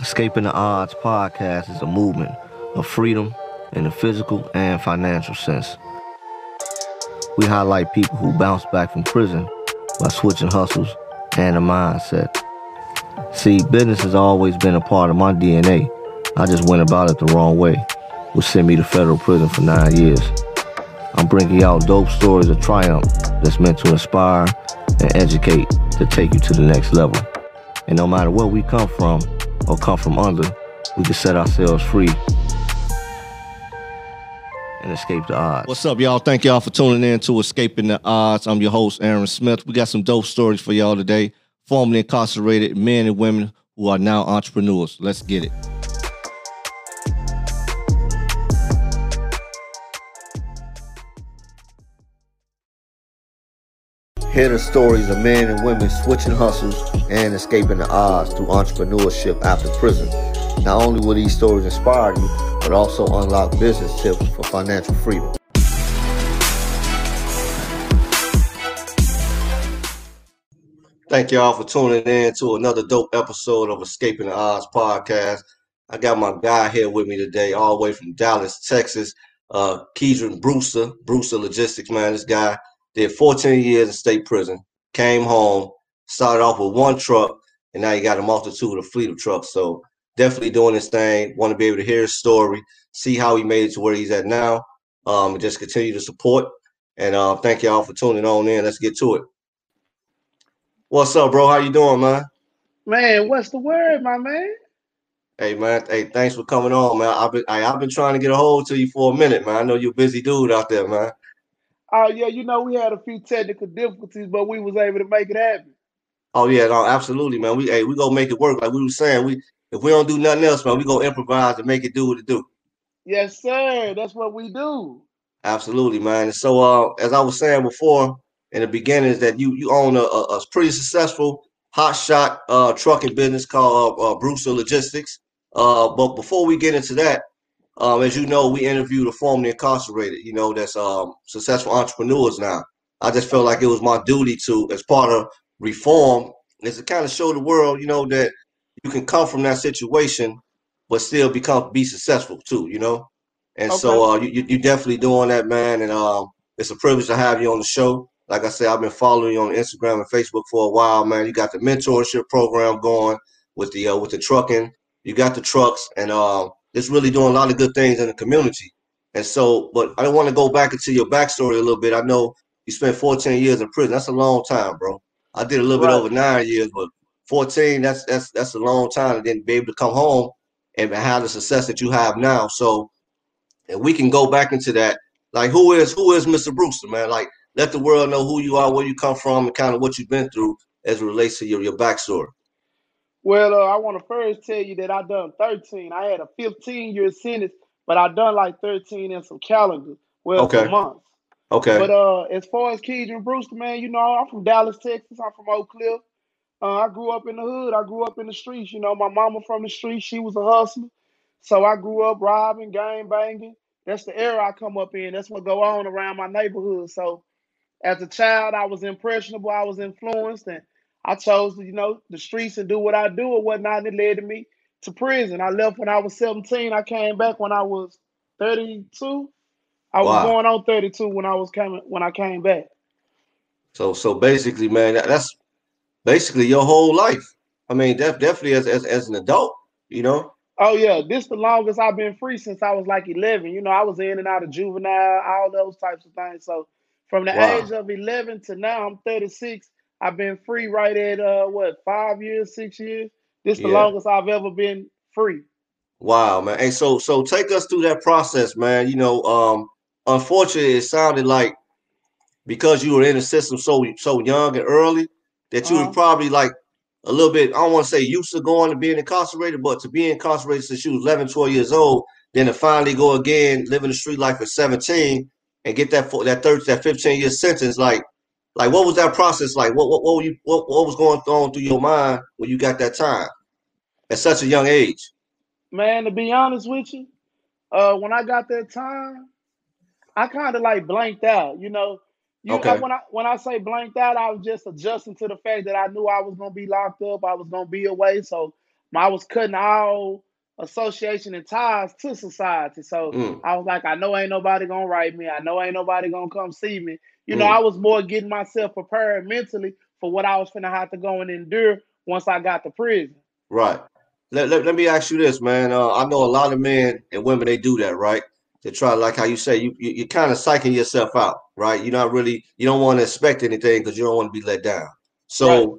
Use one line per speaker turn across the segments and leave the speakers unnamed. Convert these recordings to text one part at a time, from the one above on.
Escaping the Odds podcast is a movement of freedom in the physical and financial sense. We highlight people who bounce back from prison by switching hustles and a mindset. See, business has always been a part of my DNA. I just went about it the wrong way, which sent me to federal prison for nine years. I'm bringing out dope stories of triumph that's meant to inspire and educate to take you to the next level. And no matter where we come from or come from under, we can set ourselves free and escape the odds.
What's up, y'all? Thank y'all for tuning in to Escaping the Odds. I'm your host, Aaron Smith. We got some dope stories for y'all today. Formerly incarcerated men and women who are now entrepreneurs. Let's get it.
Hear the stories of men and women switching hustles and escaping the odds through entrepreneurship after prison. Not only will these stories inspire you, but also unlock business tips for financial freedom.
Thank y'all for tuning in to another dope episode of Escaping the Odds podcast. I got my guy here with me today, all the way from Dallas, Texas, uh, Keedron Brewster, Brewster Logistics, man. This guy did 14 years in state prison, came home, started off with one truck, and now he got a multitude of fleet of trucks. So definitely doing his thing. Want to be able to hear his story, see how he made it to where he's at now, um, and just continue to support. And uh, thank y'all for tuning on in. Let's get to it. What's up, bro? How you doing, man?
Man, what's the word, my man?
Hey man, hey, thanks for coming on, man. I've been I, have been trying to get a hold to you for a minute, man. I know you're a busy dude out there, man.
Oh yeah, you know we had a few technical difficulties, but we was able to make it happen.
Oh yeah, no, absolutely, man. We hey, we gonna make it work. Like we were saying, we if we don't do nothing else, man, we gonna improvise and make it do what it do.
Yes, sir. That's what we do.
Absolutely, man. And so, uh, as I was saying before in the beginning, is that you you own a, a, a pretty successful hot shot uh, trucking business called uh, Brewster Logistics. Uh, but before we get into that, um, as you know, we interviewed a formerly incarcerated, you know, that's um, successful entrepreneurs now. I just felt like it was my duty to, as part of reform, is to kind of show the world, you know, that you can come from that situation, but still become be successful too, you know. And okay. so uh, you you definitely doing that, man. And um, it's a privilege to have you on the show. Like I said, I've been following you on Instagram and Facebook for a while, man. You got the mentorship program going with the uh, with the trucking. You got the trucks, and uh, it's really doing a lot of good things in the community. And so, but I don't want to go back into your backstory a little bit. I know you spent 14 years in prison. That's a long time, bro. I did a little right. bit over nine years, but 14, that's that's that's a long time, and then be able to come home and have the success that you have now. So, and we can go back into that. Like, who is who is Mr. Brewster, man? Like, let the world know who you are, where you come from, and kind of what you've been through as it relates to your your backstory.
Well, uh, I want to first tell you that I done 13. I had a 15 year sentence, but I done like 13 in some calendars, well, okay. months.
Okay.
But uh, as far as Keedron Brewster, man, you know, I'm from Dallas, Texas. I'm from Oak Cliff. Uh, I grew up in the hood. I grew up in the streets. You know, my mama from the streets. She was a hustler. So I grew up robbing, gang banging. That's the era I come up in. That's what go on around my neighborhood. So as a child, I was impressionable. I was influenced, and I chose, you know, the streets and do what I do or whatnot. And it led to me to prison. I left when I was 17. I came back when I was 32. I was going on 32 when I was coming when I came back.
So so basically, man, that's basically your whole life. I mean, def- definitely as, as as an adult, you know.
Oh yeah, this the longest I've been free since I was like 11. You know, I was in and out of juvenile, all those types of things. So from the wow. age of 11 to now, I'm 36. I've been free right at uh what five years, six years. This the yeah. longest I've ever been free.
Wow, man. Hey, so so take us through that process, man. You know, um, unfortunately, it sounded like because you were in the system so so young and early that you uh-huh. was probably like a little bit, I don't want to say used to going to being incarcerated, but to be incarcerated since you was 11, 12 years old, then to finally go again, living the street life at 17 and get that that 30, that 15 year sentence, like like, what was that process like? What what what were you what, what was going on through your mind when you got that time at such a young age?
Man, to be honest with you, uh, when I got that time, I kind of like blanked out. You know, you okay. when I when I say blanked out, I was just adjusting to the fact that I knew I was gonna be locked up. I was gonna be away, so I was cutting all association and ties to society. So
Mm,
I was like, I know ain't nobody gonna write me. I know ain't nobody gonna come see me. You know,
mm,
I was more getting myself prepared mentally for what I was finna have to go and endure once I got to prison.
right. Let, let, let me ask you this, man. Uh, I know a lot of men and women they do that, right? They try, like how you say, you, you you're kind of psyching yourself out, right? You're not really, you don't want to expect anything because you don't want to be let down.
Right.
So,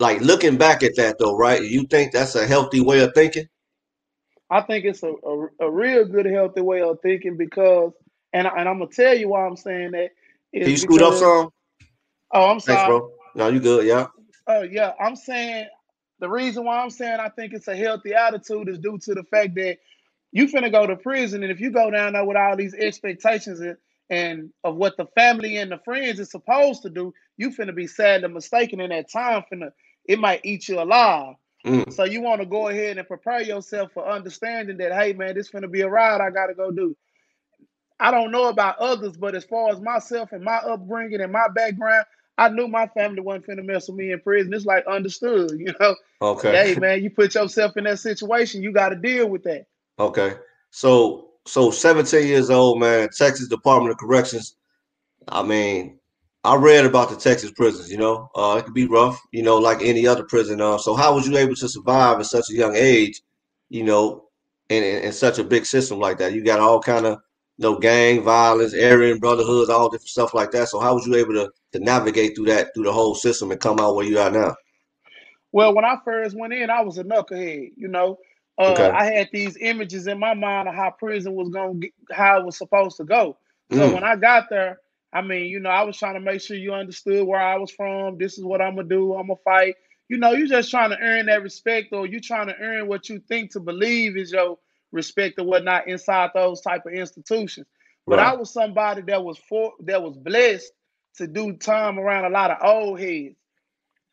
like looking back at that though, right? You think that's a healthy way of thinking?
I think it's a, a, a real good, healthy way of thinking because, and, I- and I'm gonna tell you why I'm saying that
Can you scoot up some?
oh, I'm
Thanks,
sorry.
bro. No, you good, yeah.
Oh, yeah, I'm saying the reason why I'm saying I think it's a healthy attitude is due to the fact that you finna go to prison, and if you go down there with all these expectations and, and of what the family and the friends is supposed to do, you finna be sad and mistaken in that time. Finna it might eat you alive.
Mm,
So you want to go ahead and prepare yourself for understanding that, hey man, this finna be a ride I gotta go do. I don't know about others, but as far as myself and my upbringing and my background, I knew my family wasn't finna mess with me in prison. It's like understood, you know.
okay.
Hey man, you put yourself in that situation, you got to deal with that.
Okay. So so 17 years old, man, Texas Department of Corrections. I mean, I read about the Texas prisons, you know. Uh it could be rough, you know, like any other prison. Uh, so how was you able to survive at such a young age, you know, in, in, in such a big system like that? You got all kind of you know, gang violence, Aryan brotherhoods, all different stuff like that. So how was you able to to navigate through that through the whole system and come out where you are now?
Well, when I first went in, I was a knucklehead. You know, uh,
Okay.
I had these images in my mind of how prison was going, to how it was supposed to go. So
Mm,
when I got there, I mean, you know, I was trying to make sure you understood where I was from. This is what I'm gonna do. I'm gonna fight. You know, you're just trying to earn that respect, or you're trying to earn what you think to believe is your respect and whatnot inside those type of institutions. But I was somebody that was for that was blessed to do time around a lot of old heads.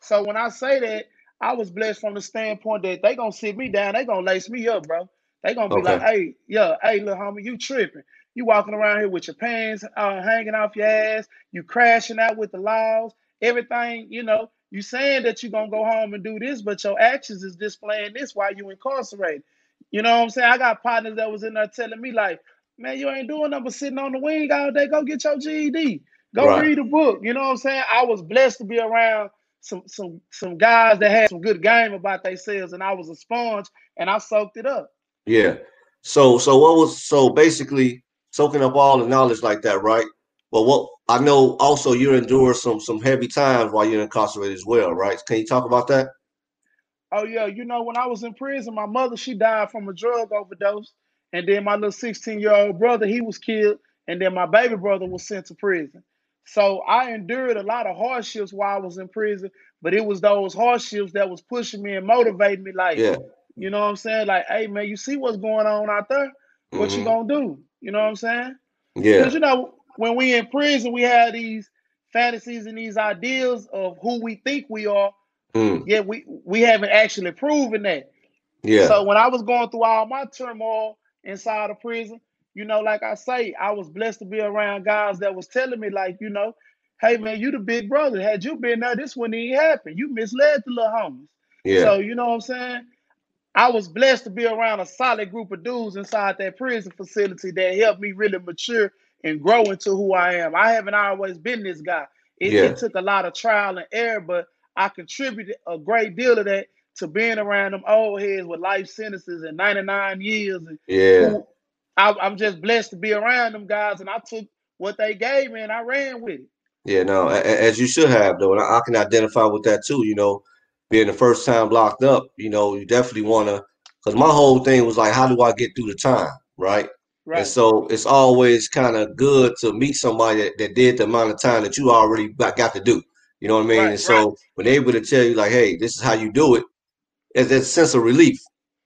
So when I say that, I was blessed from the standpoint that they gonna sit me down, they gonna lace me up, bro. They gonna be like, hey, yeah, hey, little homie, you tripping. You walking around here with your pants uh, hanging off your ass, you crashing out with the laws, everything, you know, you saying that you're gonna go home and do this, but your actions is displaying this while you incarcerated. You know what I'm saying? I got partners that was in there telling me, like, man, you ain't doing nothing but sitting on the wing all day. Go get your GED. Go
Right.
read a book. You know what I'm saying? I was blessed to be around some some some guys that had some good game about themselves, and I was a sponge, and I soaked it up.
Yeah. So so what was so basically soaking up all the knowledge like that, right? But what I know also you endured some some heavy times while you're incarcerated as well, right? Can you talk about that?
Oh yeah, you know when I was in prison, my mother she died from a drug overdose, and then my little 16 year old brother he was killed, and then my baby brother was sent to prison. So I endured a lot of hardships while I was in prison, but it was those hardships that was pushing me and motivating me. Like,
Yeah.
you know what I'm saying? Like, hey man, you see what's going on out there? What you
hmm
gonna do? You know what I'm saying?
Yeah.
Because you know when we in prison, we have these fantasies and these ideals of who we think we are.
Mm.
Yet we we haven't actually proven that.
Yeah.
So when I was going through all my turmoil inside of prison, you know, like I say, I was blessed to be around guys that was telling me, like, you know, hey man, you the big brother. Had you been there, this wouldn't even happen. You misled the little homies.
Yeah.
So you know what I'm saying? I was blessed to be around a solid group of dudes inside that prison facility that helped me really mature and grow into who I am. I haven't always been this guy. It,
Yeah.
it took a lot of trial and error, but I contributed a great deal of that to being around them old heads with life sentences and 99 years and
Yeah.
I, I'm just blessed to be around them guys and I took what they gave me and I ran with it.
Yeah. No, as you should have though, and I, can identify with that too. You know, being the first time locked up, you know, you definitely want to. Because my whole thing was like, how do I get through the time, right?
Right.
And so it's always kind of good to meet somebody that, that did the amount of time that you already got to do. You know what I mean?
Right.
And so when they're able to tell you like, hey, this is how you do it, it's that sense of relief.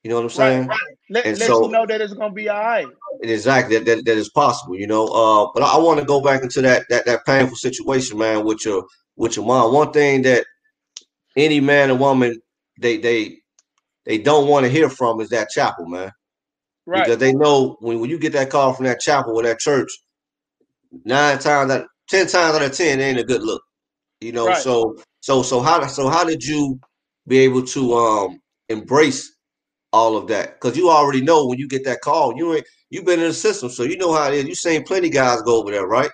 You know what I'm
Right.
saying?
Let,
And
let you
so
know that it's gonna be all right.
exactly that, that that is possible, you know. Uh, but I, I want to go back into that that that painful situation, man, with your with your mom. One thing that any man and woman they they they don't want to hear from is that chapel, man.
Right.
Because they know when, when you get that call from that chapel or that church, nine times out, ten times out of ten, it ain't a good look. You know,
Right.
so so so how so how did you be able to um embrace all of that because you already know when you get that call, you ain't you've been in the system, so you know how it is. You seen plenty guys go over there, right?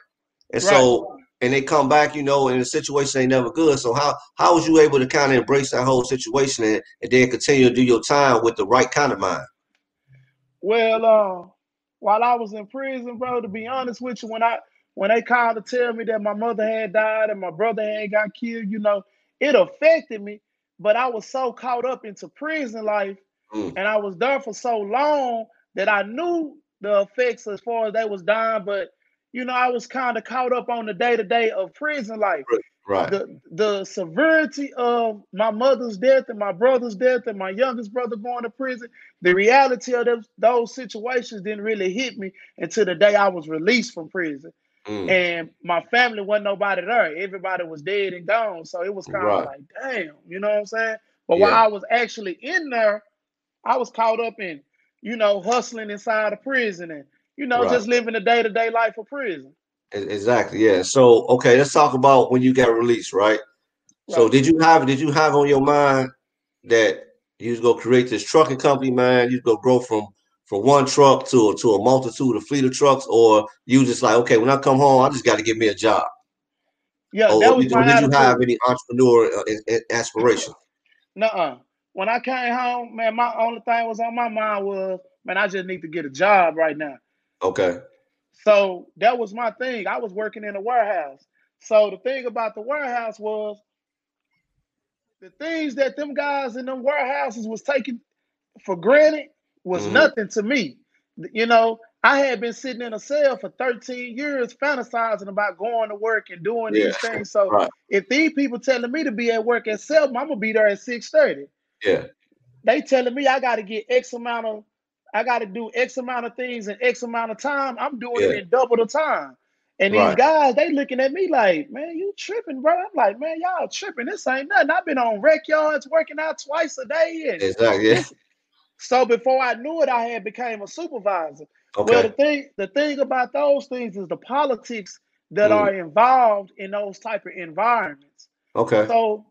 And right. so and they come back, you know, and the situation ain't never good. So how how was you able to kind of embrace that whole situation and, and then continue to do your time with the right kind of mind?
Well, uh, while I was in prison, bro, to be honest with you, when I when they called to tell me that my mother had died and my brother had got killed, you know, it affected me. But I was so caught up into prison life mm. and I was there for so long that I knew the effects as far as they was dying, but you know, I was kind of caught up on the day to day of prison life.
Right.
The the severity of my mother's death and my brother's death and my youngest brother going to prison, the reality of those, those situations didn't really hit me until the day I was released from prison. Mm. And my family wasn't nobody there. Everybody was dead and gone. So it was kind of right. like, damn, you know what I'm saying? But yeah. while I was actually in there, I was caught up in, you know, hustling inside of prison and, you know, right. just living the day to day life of prison.
Exactly. Yeah. So okay, let's talk about when you got released, right? right? So did you have did you have on your mind that you was gonna create this trucking company, man? You was gonna grow from from one truck to to a multitude of fleet of trucks, or you just like, okay, when I come home, I just got to get me a job.
Yeah, or, that was
did, my did you have any entrepreneur uh, aspirations?
Nuh-uh. When I came home, man, my only thing was on my mind was, man, I just need to get a job right now.
Okay.
So that was my thing. I was working in a warehouse. So the thing about the warehouse was the things that them guys in them warehouses was taking for granted was mm-hmm. nothing to me. You know, I had been sitting in a cell for 13 years fantasizing about going to work and doing yeah. these things. So right. if these people telling me to be at work at 7, I'm gonna be there at 6:30.
Yeah.
They telling me I gotta get X amount of I gotta do X amount of things in X amount of time. I'm doing yeah. it in double the time. And these guys, they looking at me like, man, you tripping, bro. I'm like, man, y'all tripping. This ain't nothing. I've been on rec yards working out twice a day.
And exactly.
So before I knew it, I had became a supervisor. Okay. Well, the thing, the thing about those things is the politics that mm. are involved in those type of environments.
Okay.
So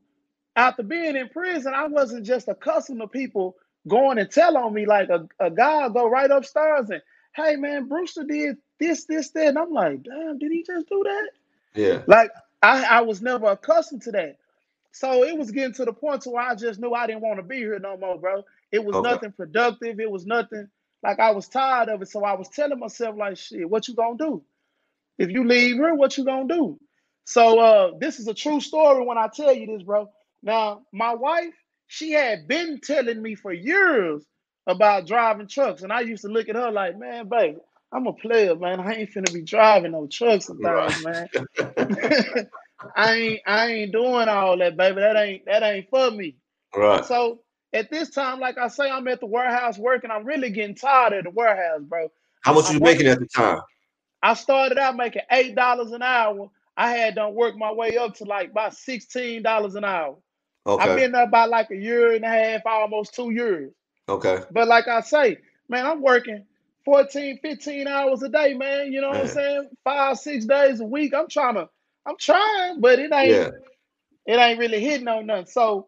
after being in prison, I wasn't just accustomed to people going and tell on me like a, a guy go right upstairs and hey man, Brewster did this, this, that. And I'm like, damn, did he just do that?
Yeah.
Like I, I was never accustomed to that. So it was getting to the point to where I just knew I didn't want to be here no more, bro. It was okay. nothing productive. It was nothing like I was tired of it. So I was telling myself, like, shit, what you gonna do? If you leave here, what you gonna do? So uh this is a true story when I tell you this, bro. Now, my wife, she had been telling me for years about driving trucks. And I used to look at her like, man, baby, I'm a player, man. I ain't finna be driving no trucks and things, man. I ain't I ain't doing all that, baby. That ain't that ain't for me.
Right.
So at this time, like I say, I'm at the warehouse working. I'm really getting tired of the warehouse, bro.
How much you making at the time?
I started out making eight dollars an hour. I had done work my way up to like about sixteen dollars an hour. Okay. I've been there about like a year and a half, almost two years.
Okay.
But like I say, man, I'm working 14, 15 hours a day, man. You know man. what I'm saying? Five, six days a week. I'm trying to I'm trying, but it ain't yeah. it ain't really hitting on nothing. So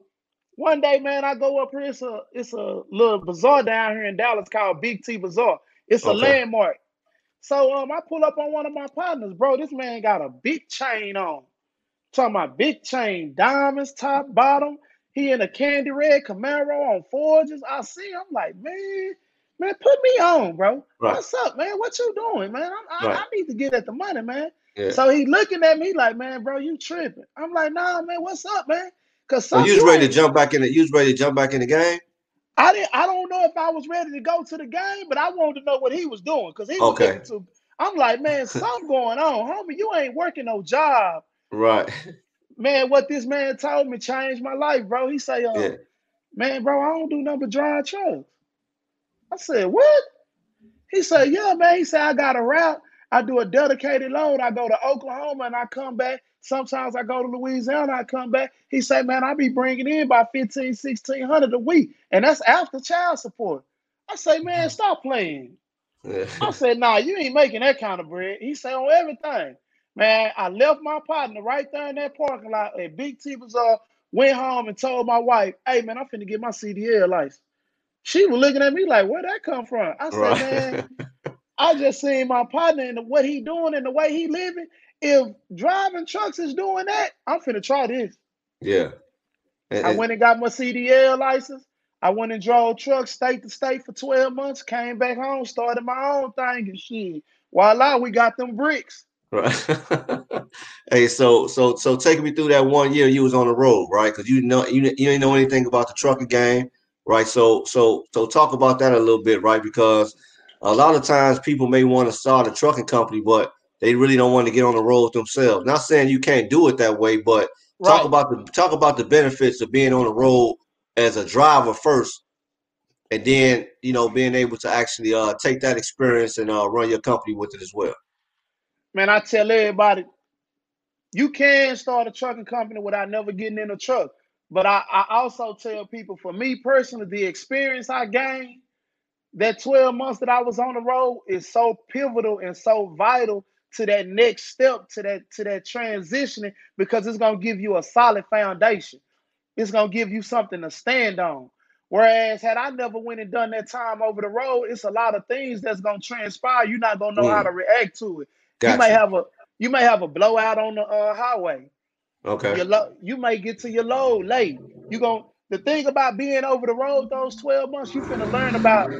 one day, man, I go up here. It's a it's a little bazaar down here in Dallas called Big T Bazaar. It's a landmark. So um, I pull up on one of my partners, bro. This man got a big chain on. talking about big chain, diamonds, top, bottom. He in a candy red Camaro on forges. I see. I'm like, man, man, put me on, bro. Right. What's up, man? What you doing, man? I, right. I need to get at the money, man. Yeah. So he looking at me like, man, bro, you tripping. I'm like, nah, man, what's up, man?
Cause so you was ready to jump back in the you was ready to jump back in the game?
I didn't I don't know if I was ready to go to the game, but I wanted to know what he was doing because he was okay. to I'm like, man, something going on, homie. You ain't working no job.
Right.
Man, what this man told me changed my life, bro. He say, uh, yeah. man, bro, I don't do nothing but drive trucks. I said, what? He said, yeah, man. He said, I got a route. I do a dedicated load. I go to Oklahoma and I come back. Sometimes I go to Louisiana, and I come back. He say, man, I be bringing in by 15, 1600 a week. And that's after child support. I say, man, mm-hmm. stop playing. I said, nah, you ain't making that kind of bread. He said, on everything. Man, I left my partner right there in that parking lot at Big T Bazaar Went home and told my wife, "Hey man, I'm finna get my CDL license." She was looking at me like, "Where'd that come from?" I said,
Right.
"Man, I just seen my partner and what he doing and the way he living. If driving trucks is doing that, I'm finna try this."
yeah. And-
I went and got my CDL license. I went and drove trucks state to state for 12 months, came back home, started my own thing and shit. Voila, we got them bricks.
Right. hey, so so so take me through that one year you was on the road, right? Because you know you you didn't know anything about the trucking game, right? So so so talk about that a little bit, right? Because a lot of times people may want to start a trucking company, but they really don't want to get on the road themselves. Not saying you can't do it that way, but talk about the talk about the benefits of being on the road as a driver first, and then you know being able to actually uh take that experience and uh run your company with it as well.
Man, I tell everybody, you can start a trucking company without never getting in a truck. But I, I also tell people, for me personally, the experience I gained, that 12 months that I was on the road is so pivotal and so vital to that next step, to that to that transitioning, because it's gonna give you a solid foundation. It's gonna give you something to stand on. Whereas had I never went and done that time over the road, it's a lot of things that's gonna transpire. You're not gonna know how
Mm.
to react to it. You
Gotcha.
may have a you may have a blowout on the uh, highway.
Okay.
Your lo- you may get to your load late. You gon' the thing about being over the road those 12 months, you're going to learn about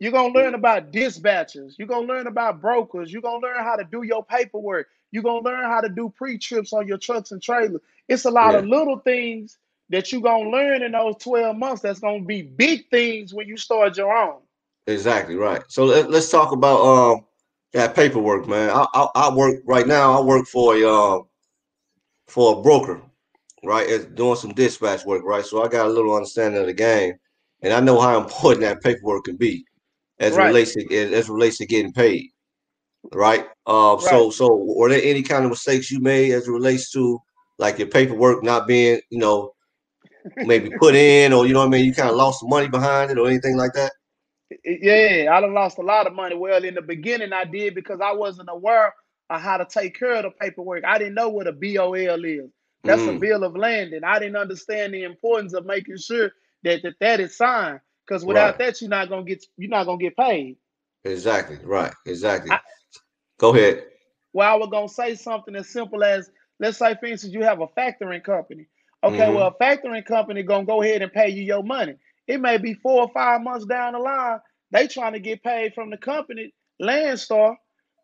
you're gonna learn about dispatchers, you're gonna learn about brokers, you're gonna learn how to do your paperwork, you're gonna learn how to do pre-trips on your trucks and trailers. It's a lot
Yeah.
of little things that you're gonna learn in those 12 months that's gonna be big things when you start your own.
Exactly right. So let, let's talk about um that paperwork, man. I, I I work right now. I work for a um for a broker, right? It's doing some dispatch work, right? So I got a little understanding of the game, and I know how important that paperwork can be as
Right.
relates to as as relates to getting paid, right? Uh, so
Right.
so were there any kind of mistakes you made as it relates to like your paperwork not being, you know, maybe put in, or you know what I mean? You kind of lost some money behind it, or anything like that?
Yeah, I done lost a lot of money. Well, in the beginning, I did because I wasn't aware of how to take care of the paperwork. I didn't know what a BOL is. That's a
Mm,
bill of landing. I didn't understand the importance of making sure that that, that is signed. Because without
right.
that, you're not gonna get you're not gonna get paid.
Exactly. Right. Exactly.
I,
Go ahead.
well, I was gonna say something as simple as let's say, for instance, you have a factoring company. Okay,
hmm
well, a factoring company gonna go ahead and pay you your money. It may be four or five months down the line. They trying to get paid from the company, Landstar,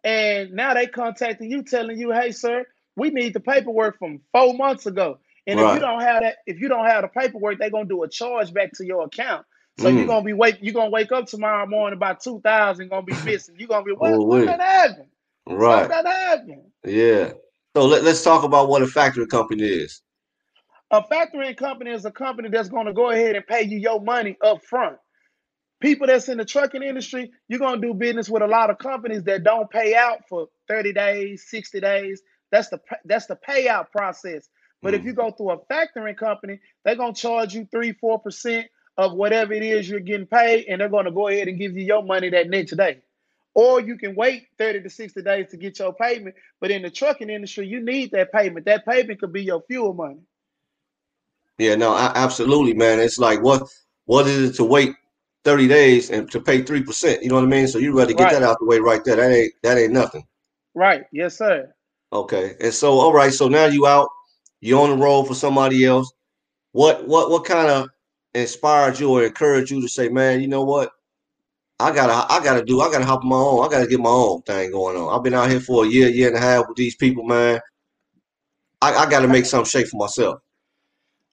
and now they contacting you, telling you, "Hey, sir, we need the paperwork from four months ago." And if you don't have that, if you don't have the paperwork, they're gonna do a charge back to your account. So you're
Mm.
gonna be wake, you're gonna wake up tomorrow morning about two thousand, gonna be missing. You're gonna be what?
Oh,
What that happened?
Right.
that happened.
Yeah. So let, let's talk about what a factory company is.
A factoring company is a company that's going to go ahead and pay you your money up front. People that's in the trucking industry, you're going to do business with a lot of companies that don't pay out for 30 days, 60 days. That's the that's the payout process. But if
Mm.
you go through a factoring company, they're going to charge you 3 4% of whatever it is you're getting paid and they're going to go ahead and give you your money that next day. Or you can wait 30 to 60 days to get your payment, but in the trucking industry, you need that payment. That payment could be your fuel money.
Yeah, no, a- absolutely, man. It's like what what is it to wait 30 days and to pay 3%? You know what I mean? So you rather get
Right.
that out the way right there. That ain't that ain't nothing.
Right. Yes, sir.
Okay. And so all right, so now you out, you on the road for somebody else. What what what kind of inspired you or encouraged you to say, man, you know what? I gotta I gotta do I gotta hop on my own. I gotta get my own thing going on. I've been out here for a year, year and a half with these people, man. I, I gotta make some shape for myself.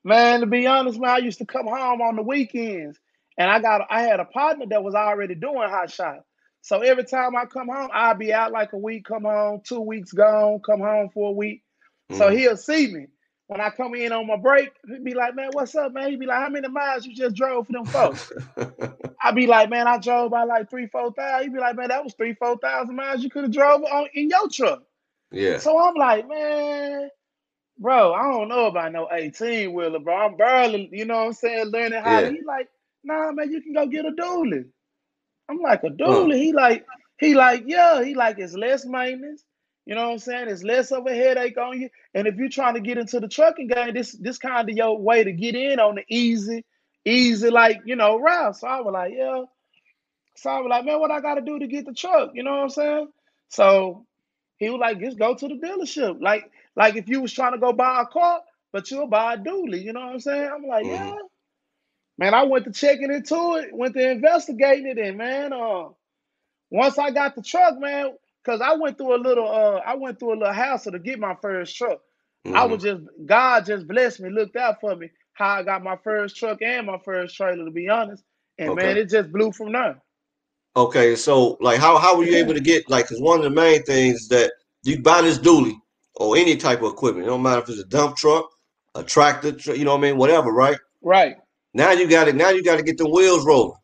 Man, to be honest, man, I used to come home on the weekends and I got I had a partner that was already doing hot shot. So every time I come home, I'll be out like a week, come home, two weeks gone, come home for a week. So
Mhm.
he'll see me. When I come in on my break, he'd be like, Man, what's up, man? He'd be like, How many miles you just drove for them folks? I'd be like, Man, I drove by like three, four thousand. He'd be like, Man, that was three, four thousand miles you could have drove on in your truck.
yeah.
So I'm like, man, bro, I don't know about no 18 wheeler, bro. I'm barely, you know what I'm saying, learning how to.
Yeah.
He like, nah, man, you can go get a dually. I'm like, a dually. He like, he like, yeah. He like, it's less maintenance. You know what I'm saying? It's less of a headache on you. And if you're trying to get into the trucking game, this this kind of your way to get in on the easy, easy, like, you know, route. So I was like, yeah. So I was like, man, what I gotta do to get the truck? You know what I'm saying? So he was like, just go to the dealership. Like, like if you was trying to go buy a car, but you'll buy a dually, you know what I'm saying? I'm like,
Mhm.
yeah. Man, I went to checking into it, went to investigating it, and man, uh, once I got the truck, man, because I went through a little, uh, I went through a little hassle to get my first truck. I
Mhm.
was just God just blessed me, looked out for me, how I got my first truck and my first trailer, to be honest. And man, it just blew from there.
Okay, so like how how were you able to get like because one of the main things that you buy this dually or any type of equipment, it don't matter if it's a dump truck, a tractor, tr- you know what I mean, whatever, right?
Right,
Now you got it. Now you got to get the wheels rolling.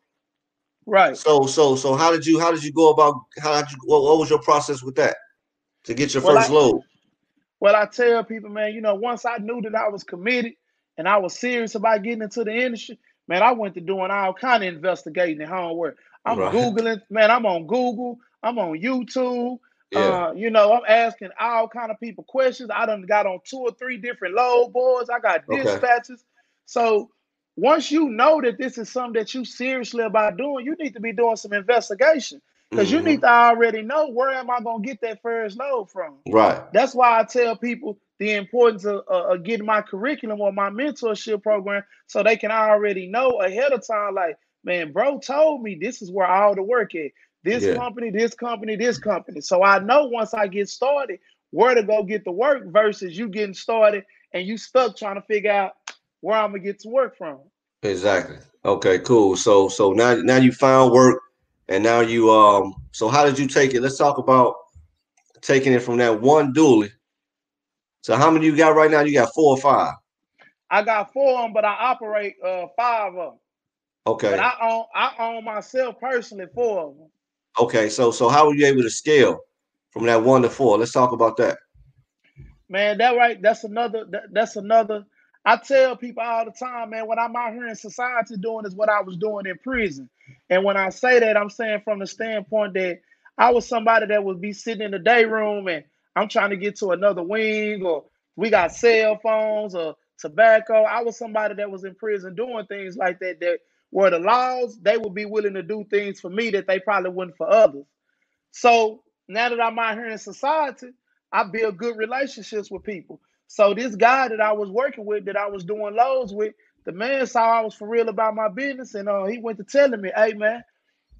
right.
So so so how did you how did you go about how did you what, what was your process with that to get your
Well,
first
I
load?
well, I tell people, man, you know, once I knew that I was committed and I was serious about getting into the industry, man, I went to doing all kind of investigating and homework. I'm
Right.
Googling, man, I'm on Google, I'm on YouTube.
Yeah.
Uh, you know, I'm asking all kind of people questions. I done got on two or three different load boards. I got
Okay.
dispatches. So once you know that this is something that you seriously about doing, you need to be doing some investigation because you
Mhm.
need to already know where am I gonna get that first load from.
Right.
That's why I tell people the importance of, uh, of getting my curriculum or my mentorship program so they can already know ahead of time, like, man, bro told me this is where all the work at. This
Yeah.
company, this company, this company. So I know once I get started where to go get the work versus you getting started and you stuck trying to figure out where I'm gonna get to work from.
Exactly. Okay, cool. So so now now you found work and now you um so how did you take it? Let's talk about taking it from that one dually. So how many you got right now? You got four or five.
I got four of them, but I operate uh five of them.
Okay.
But I own I own myself personally four of them.
Okay. So so how were you able to scale from that one to four? Let's talk about that.
Man, that right, that's another that, that's another. I tell people all the time, man, what I'm out here in society doing is what I was doing in prison. And when I say that, I'm saying from the standpoint that I was somebody that would be sitting in the day room and I'm trying to get to another wing, or we got cell phones or tobacco. I was somebody that was in prison doing things like that, that were the laws, they would be willing to do things for me that they probably wouldn't for others. So now that I'm out here in society, I build good relationships with people. So this guy that I was working with, that I was doing loads with, the man saw I was for real about my business, and uh, he went to telling me, "Hey man,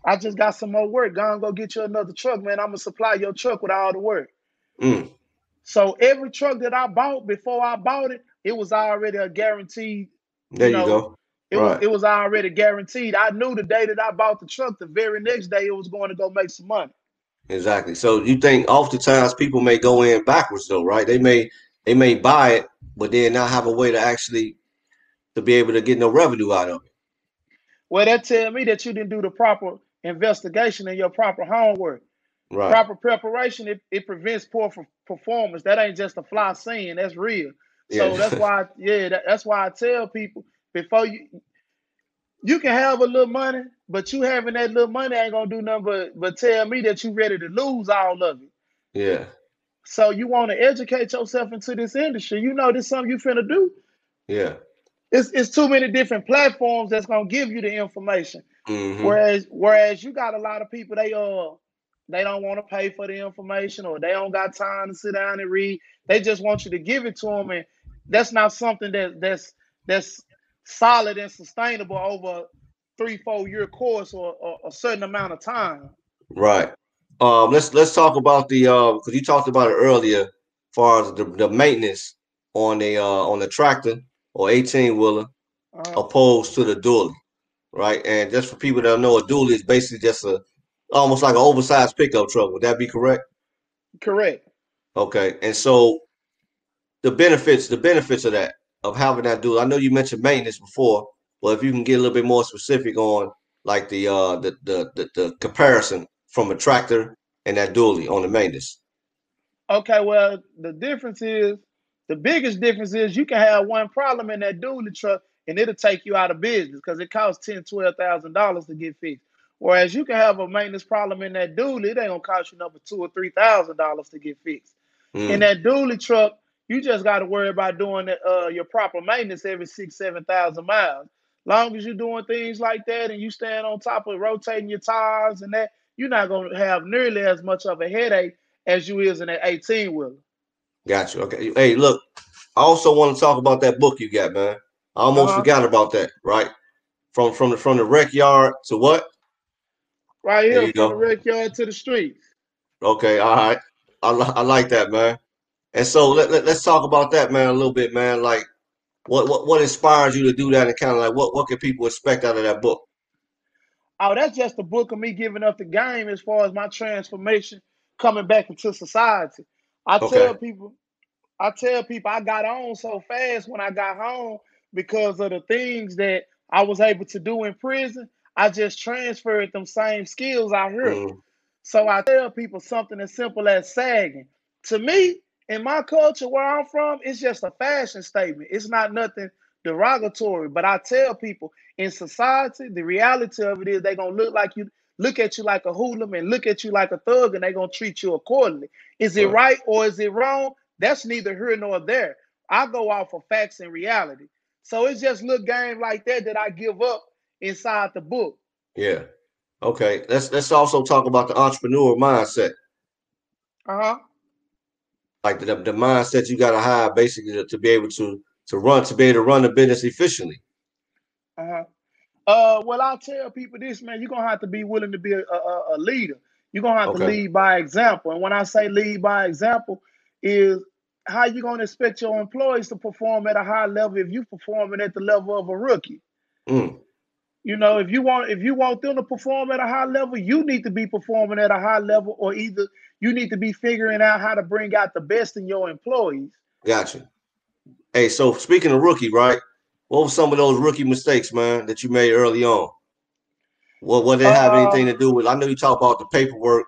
I just got some more work. Go and go get you another truck, man. I'm gonna supply your truck with all the work."
Mm,
So every truck that I bought before I bought it, it was already a guaranteed.
there
You
you go.
It was
Right.
it was already guaranteed. I knew the day that I bought the truck, the very next day it was going to go make some money.
Exactly. So you think oftentimes people may go in backwards though, right? They may they may buy it, but then not have a way to actually to be able to get no revenue out of it.
Well, that tell me that you didn't do the proper investigation and your proper homework.
Right.
Proper preparation, it, it prevents poor performance. That ain't just a fly saying, that's real. So
Yeah.
that's why, yeah, that, that's why I tell people before you you can have a little money, but you having that little money ain't gonna do nothing but but tell me that you ready to lose all of it.
Yeah.
So you want to educate yourself into this industry. You know this something you finna do.
Yeah.
It's it's too many different platforms that's gonna give you the information.
hmm
Whereas whereas you got a lot of people they uh they don't want to pay for the information or they don't got time to sit down and read. They just want you to give it to them, and that's not something that that's that's solid and sustainable over a three four year course or, or a certain amount of time.
Right. Um, let's let's talk about the uh because you talked about it earlier, as far as the, the maintenance on the uh on the tractor or 18 wheeler
Uh,
opposed to the dually, right? And just for people that don't know, a dually is basically just a almost like an oversized pickup truck. Would that be correct?
correct.
Okay. And so the benefits, the benefits of that, of having that dually. I know you mentioned maintenance before, but if you can get a little bit more specific on like the uh the the the, the comparison from a tractor and that dually on the maintenance.
Okay, well the difference is the biggest difference is you can have one problem in that dually truck and it'll take you out of business because it costs ten, twelve thousand dollars to get fixed. Whereas you can have a maintenance problem in that dually, it ain't gonna cost you number two or three thousand dollars to get fixed. Mm. In that dually truck, you just got to worry about doing uh, your proper maintenance every six, seven thousand miles. Long as you're doing things like that and you stand on top of rotating your tires and that, you're not going to have nearly as much of a headache as you is in an 18 wheeler.
Got you. Okay. Hey, look, I also want to talk about that book you got, man. I almost uh-huh. forgot about that. Right from from the from the rec yard to what?
Right here, from go. the rec yard to the streets.
Okay, all right. I, I like that, man. And so let, let, let, us talk about that, man, a little bit, man. Like, what what what inspires you to do that, and kind of like what what can people expect out of that book?
Oh, that's just a book of me giving up the game as far as my transformation coming back into society. I okay. tell people, I tell people I got on so fast when I got home because of the things that I was able to do in prison. I just transferred them same skills out here. Mm. So I tell people something as simple as sagging. To me, in my culture where I'm from, it's just a fashion statement. It's not nothing derogatory. But I tell people in society, the reality of it is they're gonna look like you, look at you like a hooligan, and look at you like a thug, and they're gonna treat you accordingly. Is it right or is it wrong? That's neither here nor there. I go off of facts and reality. So it's just little game like that that I give up inside the book.
Yeah. Okay. Let's let's also talk about the entrepreneur mindset.
Uh-huh.
Like the, the mindset you gotta have basically to, to be able to to run to be able to run the business efficiently.
Uh-huh. Uh well I'll tell people this, man, you're gonna have to be willing to be a, a, a leader. You're gonna have okay. to lead by example. And when I say lead by example, is how you gonna expect your employees to perform at a high level if you're performing at the level of a rookie? Mm. You know, if you want if you want them to perform at a high level, you need to be performing at a high level, or either you need to be figuring out how to bring out the best in your employees.
Gotcha. Hey, so speaking of rookie, right? What were some of those rookie mistakes, man, that you made early on? What what did it have uh, anything to do with? I know you talk about the paperwork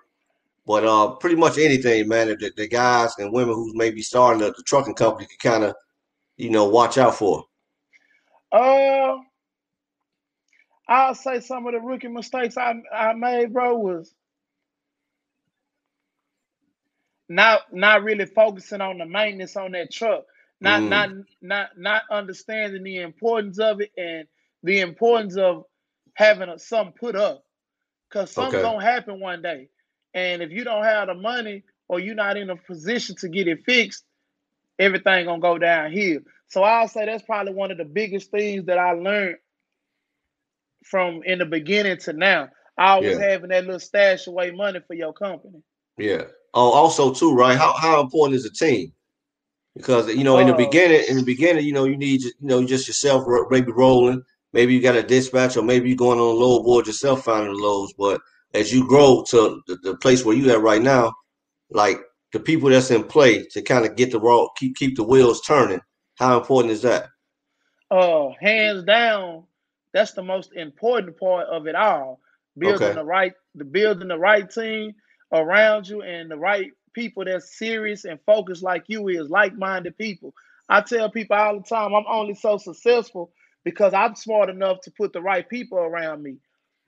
but uh, pretty much anything, man. The, the guys and women who's maybe starting the, the trucking company can kind of, you know, watch out for.
Uh, I'll say some of the rookie mistakes I I made, bro, was not not really focusing on the maintenance on that truck, not mm. not not not understanding the importance of it and the importance of having a, something put up, cause something's okay. gonna happen one day. And if you don't have the money or you're not in a position to get it fixed, everything gonna go downhill. So I'll say that's probably one of the biggest things that I learned from in the beginning to now. Always yeah. having that little stash away money for your company.
Yeah. Oh, also too, right? How how important is a team? Because you know, in the uh, beginning, in the beginning, you know, you need you know just yourself maybe rolling. Maybe you got a dispatch, or maybe you're going on a load board yourself, finding the loads. But as you grow to the, the place where you at right now, like the people that's in play to kind of get the raw keep keep the wheels turning. How important is that?
Oh, hands down, that's the most important part of it all. Building okay. the right, the building the right team around you and the right people that's serious and focused like you is like-minded people. I tell people all the time, I'm only so successful because I'm smart enough to put the right people around me.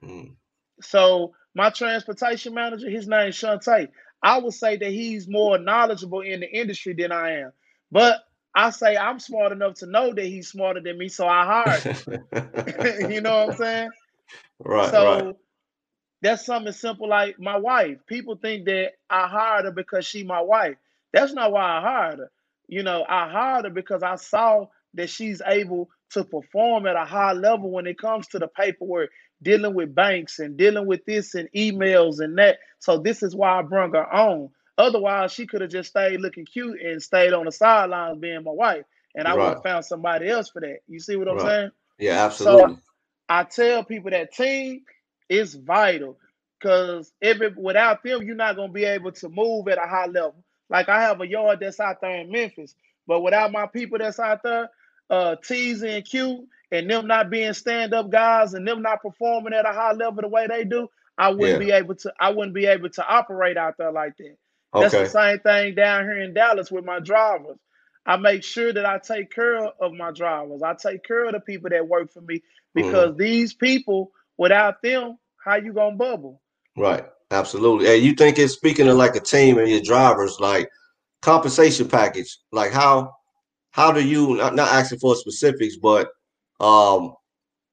Mm. So my transportation manager, his name name's Shante. I would say that he's more knowledgeable in the industry than I am. But I say I'm smart enough to know that he's smarter than me, so I hired him. you know what I'm saying?
Right.
So
right.
That's something simple like my wife. People think that I hired her because she my wife. That's not why I hired her. You know, I hired her because I saw that she's able to perform at a high level when it comes to the paperwork dealing with banks and dealing with this and emails and that. So this is why I brought her on. Otherwise, she could have just stayed looking cute and stayed on the sidelines being my wife, and I right. would have found somebody else for that. You see what I'm right. saying?
Yeah, absolutely.
So I tell people that team is vital because every without them, you're not gonna be able to move at a high level. Like I have a yard that's out there in Memphis, but without my people that's out there, uh, T's and Q and them not being stand-up guys and them not performing at a high level the way they do, I wouldn't yeah. be able to I wouldn't be able to operate out there like that. Okay. That's the same thing down here in Dallas with my drivers. I make sure that I take care of my drivers. I take care of the people that work for me because mm. these people, without them, how you gonna bubble?
Right. Absolutely. And you think it's speaking of like a team and your drivers, like compensation package, like how how do you not, not asking for specifics, but um,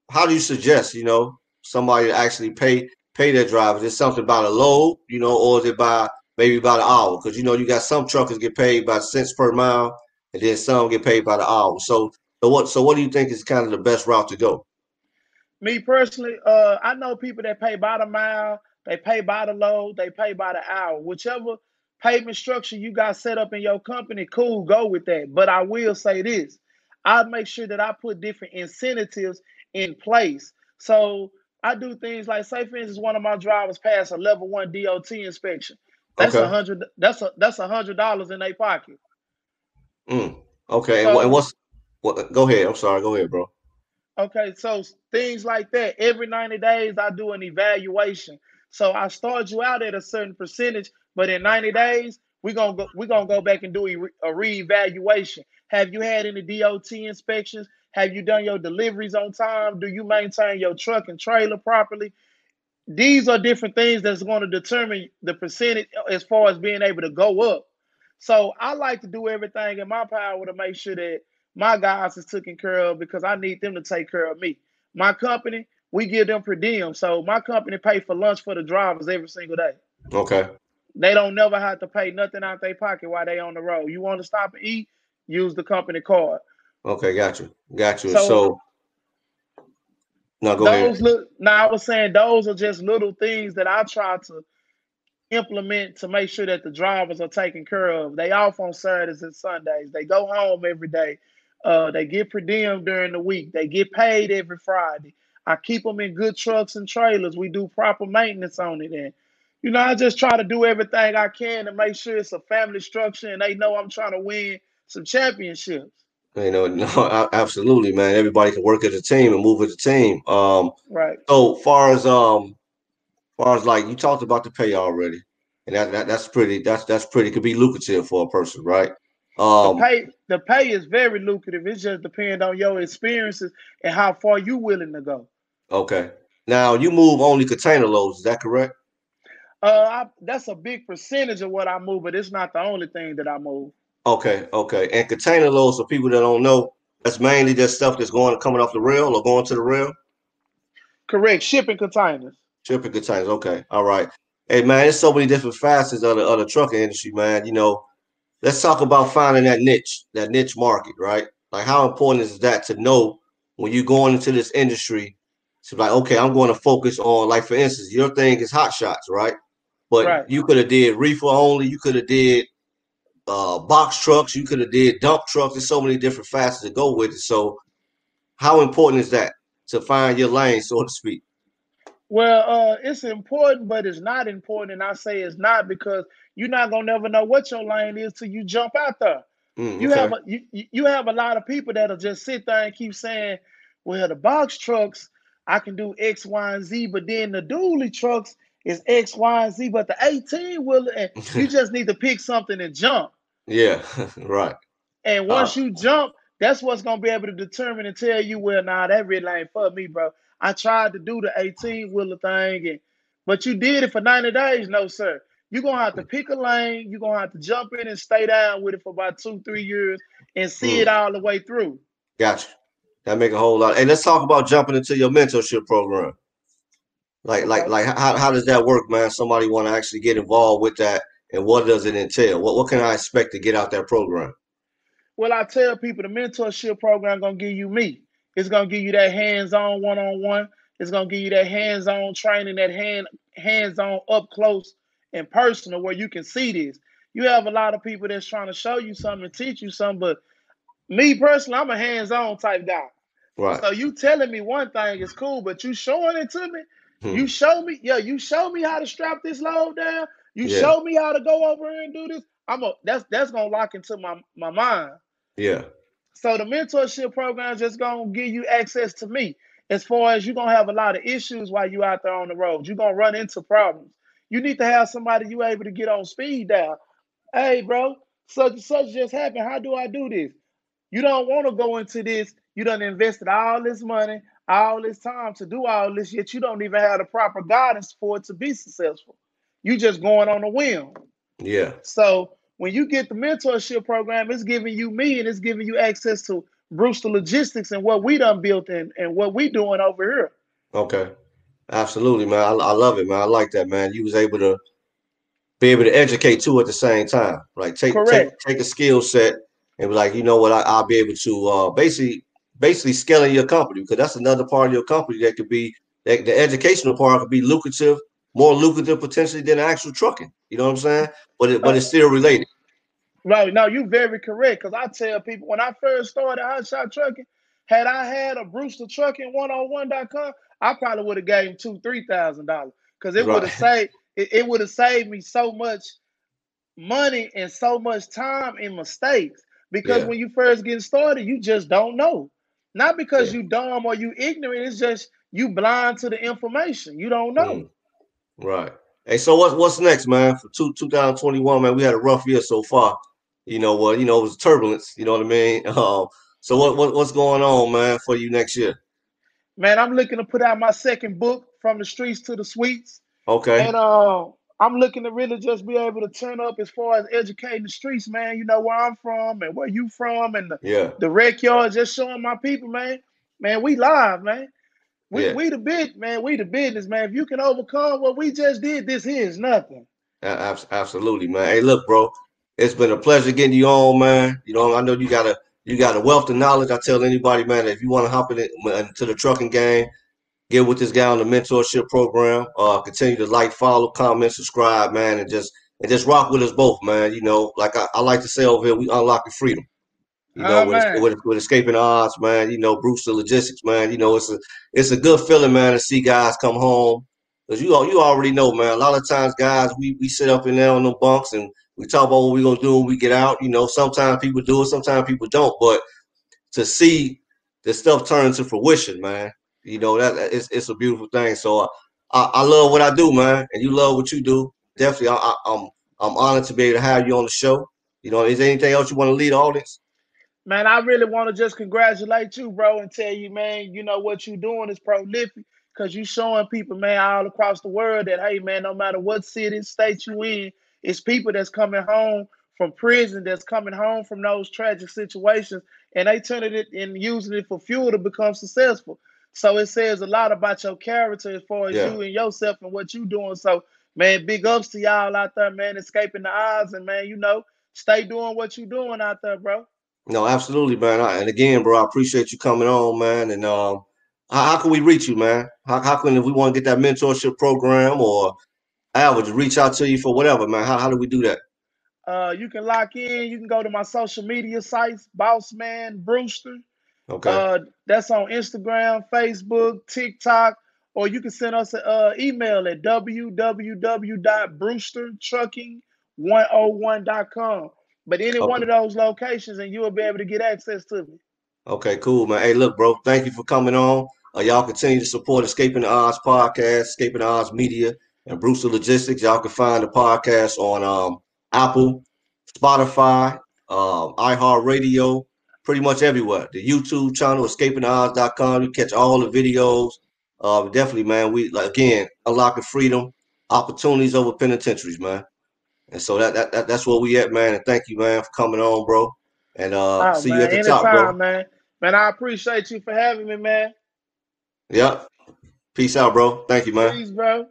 how do you suggest you know somebody to actually pay pay their drivers? Is something by the load, you know, or is it by maybe by the hour? Because you know you got some truckers get paid by cents per mile, and then some get paid by the hour. So so what so what do you think is kind of the best route to go?
Me personally, uh, I know people that pay by the mile, they pay by the load, they pay by the hour. Whichever payment structure you got set up in your company, cool, go with that. But I will say this I make sure that I put different incentives in place. So I do things like, say, for instance, one of my drivers passed a level one DOT inspection. That's a
Okay.
hundred. That's a that's a hundred dollars in their pocket.
Mm, okay. And, and what's what? Go ahead. I'm sorry. Go ahead, bro.
Okay, so things like that. Every 90 days, I do an evaluation. So I start you out at a certain percentage, but in 90 days, we're gonna go we're gonna go back and do a, re- a reevaluation. Have you had any DOT inspections? Have you done your deliveries on time? Do you maintain your truck and trailer properly? These are different things that's going to determine the percentage uh, as far as being able to go up. So I like to do everything in my power to make sure that my guys is taken care of because I need them to take care of me. My company, we give them per diem. So my company pay for lunch for the drivers every single day.
Okay.
They don't never have to pay nothing out their pocket while they on the road. You want to stop and eat, use the company card.
Okay. Got you. Got you.
So
So no, go ahead.
those look now I was saying those are just little things that I try to implement to make sure that the drivers are taken care of. They off on Saturdays and Sundays. They go home every day. Uh, they get per diem during the week. They get paid every Friday. I keep them in good trucks and trailers. We do proper maintenance on it, and you know I just try to do everything I can to make sure it's a family structure, and they know I'm trying to win some championships.
You know, no, absolutely, man. Everybody can work as a team and move as a team. Um,
Right.
so far as um, far as like you talked about the pay already, and that, that that's pretty. That's that's pretty. Could be lucrative for a person, right?
The
Um,
pay the pay is very lucrative. It just depends on your experiences and how far you willing to go.
okay. Now you move only container loads. Is that correct?
Uh, I, that's a big percentage of what I move, but it's not the only thing that I move.
Okay, okay. And container loads for people that don't know, that's mainly just stuff that's going to coming off the rail or going to the rail.
Correct. Shipping containers.
Shipping containers. Okay, all right. Hey man, there's so many different facets of the of the trucking industry, man. You know, let's talk about finding that niche, that niche market, right? Like how important is that to know when you're going into this industry? To be like, okay, I'm going to focus on, like for instance, your thing is hot shots, right? But
Right.
you could have did reefer only, you could have did uh box trucks, you could have did dump trucks. There's so many different facets to go with it. So how important is that to find your lane, so to speak?
Well, uh, it's important, but it's not important. And I say it's not because you're not gonna never know what your lane is till you jump out there.
Mm,
You have a you, you have a lot of people that'll just sit there and keep saying, "Well, the box trucks, I can do X, Y, and Z," but then the dually trucks is X, Y, and Z. But the 18 wheeler, and you just need to pick something and jump.
yeah, right.
And
Uh,
once you jump, that's what's gonna be able to determine and tell you, well, nah, that really ain't for me, bro. I tried to do the 18 wheeler thing, and but you did it for 90 days. No, sir. You're gonna have to pick a lane, you're gonna have to jump in and stay down with it for about two, three years and see
Mm.
it all the way through.
Gotcha. That make a whole lot. Hey, let's talk about jumping into your mentorship program. Like, like, like, how, how does that work, man? Somebody want to actually get involved with that, and what does it entail? What, what can I expect to get out that program?
Well, I tell people the mentorship program gonna give you me. It's gonna give you that hands-on one-on-one. It's gonna give you that hands-on training, that hand hands-on up close and personal where you can see this. You have a lot of people that's trying to show you something and teach you something, but me personally, I'm a hands-on type guy.
Right.
So you telling me one thing is cool, but you showing it to me.
Hmm.
You show me, yeah, you show me how to strap this load down. You
Yeah.
show me how to go over here and do this. I'm a that's that's gonna lock into my my mind.
Yeah.
So the mentorship program is just gonna give you access to me. As far as you're gonna have a lot of issues while you out there on the road. You're gonna run into problems. You need to have somebody you able to get on speed dial. Hey, bro, such and such just happened. How do I do this? You don't want to go into this. You done invested all this money, all this time to do all this, yet you don't even have the proper guidance for it to be successful. You just going on a whim.
Yeah.
So when you get the mentorship program, it's giving you me and it's giving you access to Brewster Logistics and what we done built and, and what we doing over here.
Okay. Absolutely, man. I, I love it, man. I like that, man. You was able to be able to educate too at the same time. Right. Take take take a skill set and be like, you know what, I, will be able to uh, basically basically scaling your company because that's another part of your company that could be that the educational part could be lucrative, more lucrative potentially than actual trucking. You know what I'm saying? But it, but it's still related.
Right. No, you're very correct. Because I tell people when I first started Hot Shot Trucking, had I had a Brewster Trucking 101.com, I probably would have gave him two, three thousand dollars. Because it right. would have saved it, it would have saved me so much money and so much time and mistakes. Because yeah. when you first get started, you just don't know. Not because yeah. you dumb or you ignorant, it's just you blind to the information. You don't know. Mm.
Right. Hey, so what's what's next, man? For two, 2021, man, we had a rough year so far. You know what? Uh, you know, it was turbulence. You know what I mean? Um, so what, what what's going on, man, for you next year?
Man, I'm looking to put out my second book, From the Streets to the Suites.
Okay.
And uh, I'm looking to really just be able to turn up as far as educating the streets, man. You know where I'm from and where you from, and the,
yeah.
the rec yard, just showing my people, man. Man, we live, man. We yeah. we the big man. We the business, man. If you can overcome what we just did, this is nothing.
Absolutely, man. Hey, look, bro. It's been a pleasure getting you on, man. You know, I know you got a you got a wealth of knowledge. I tell anybody, man, if you want to hop in it, into the trucking game, get with this guy on the mentorship program. Uh, continue to like, follow, comment, subscribe, man, and just and just rock with us both, man. You know, like I, I like to say over here, we unlock your freedom. You know, oh, with, with, with, escaping odds, man. You know, Brewster Logistics, man. You know, it's a it's a good feeling, man, to see guys come home. Cause you you already know, man. A lot of times, guys, we we sit up in there on the bunks and we talk about what we're gonna do when we get out. You know, sometimes people do it, sometimes people don't. But to see the stuff turn to fruition, man, you know that it's it's a beautiful thing. So uh, I, I love what I do, man, and you love what you do. Definitely, I, am I'm, I'm honored to be able to have you on the show. You know, is there anything else you want to lead the this?
Man, I really want to just congratulate you, bro, and tell you, man, you know what you're doing is prolific because you're showing people, man, all across the world that, hey, man, no matter what city, state you in, it's people that's coming home from prison, that's coming home from those tragic situations, and they turning it and using it for fuel to become successful. So it says a lot about your character as far as yeah. you and yourself and what you doing. So, man, big ups to y'all out there, man, escaping the odds, and man, you know, stay doing what you doing out there, bro.
No, absolutely, man. and again, bro, I appreciate you coming on, man. And um, how, how, can we reach you, man? How, how can if we want to get that mentorship program or I would reach out to you for whatever, man? How, how do we do that?
Uh, you can lock in. You can go to my social media sites, Boss Man Brewster.
Okay.
Uh, that's on Instagram, Facebook, TikTok, or you can send us an uh, email at www.brewstertrucking101.com. But any okay. one of those locations, and you will be able to get access to me.
Okay, cool, man. Hey, look, bro, thank you for coming on. Uh, y'all continue to support Escaping the Odds podcast, Escaping the Odds Media, and Brewster Logistics. Y'all can find the podcast on um, Apple, Spotify, um, iHeartRadio, pretty much everywhere. The YouTube channel, escapingtheodds.com. You catch all the videos. Uh, definitely, man. We like again unlocking freedom, opportunities over penitentiaries, man. And so that, that, that that's where we at, man. And thank you, man, for coming on, bro. And uh, oh, see man. you at the Anytime, top, bro.
Man, man, I appreciate you for having me, man.
Yep. Peace out, bro. Thank you, man.
Peace, bro.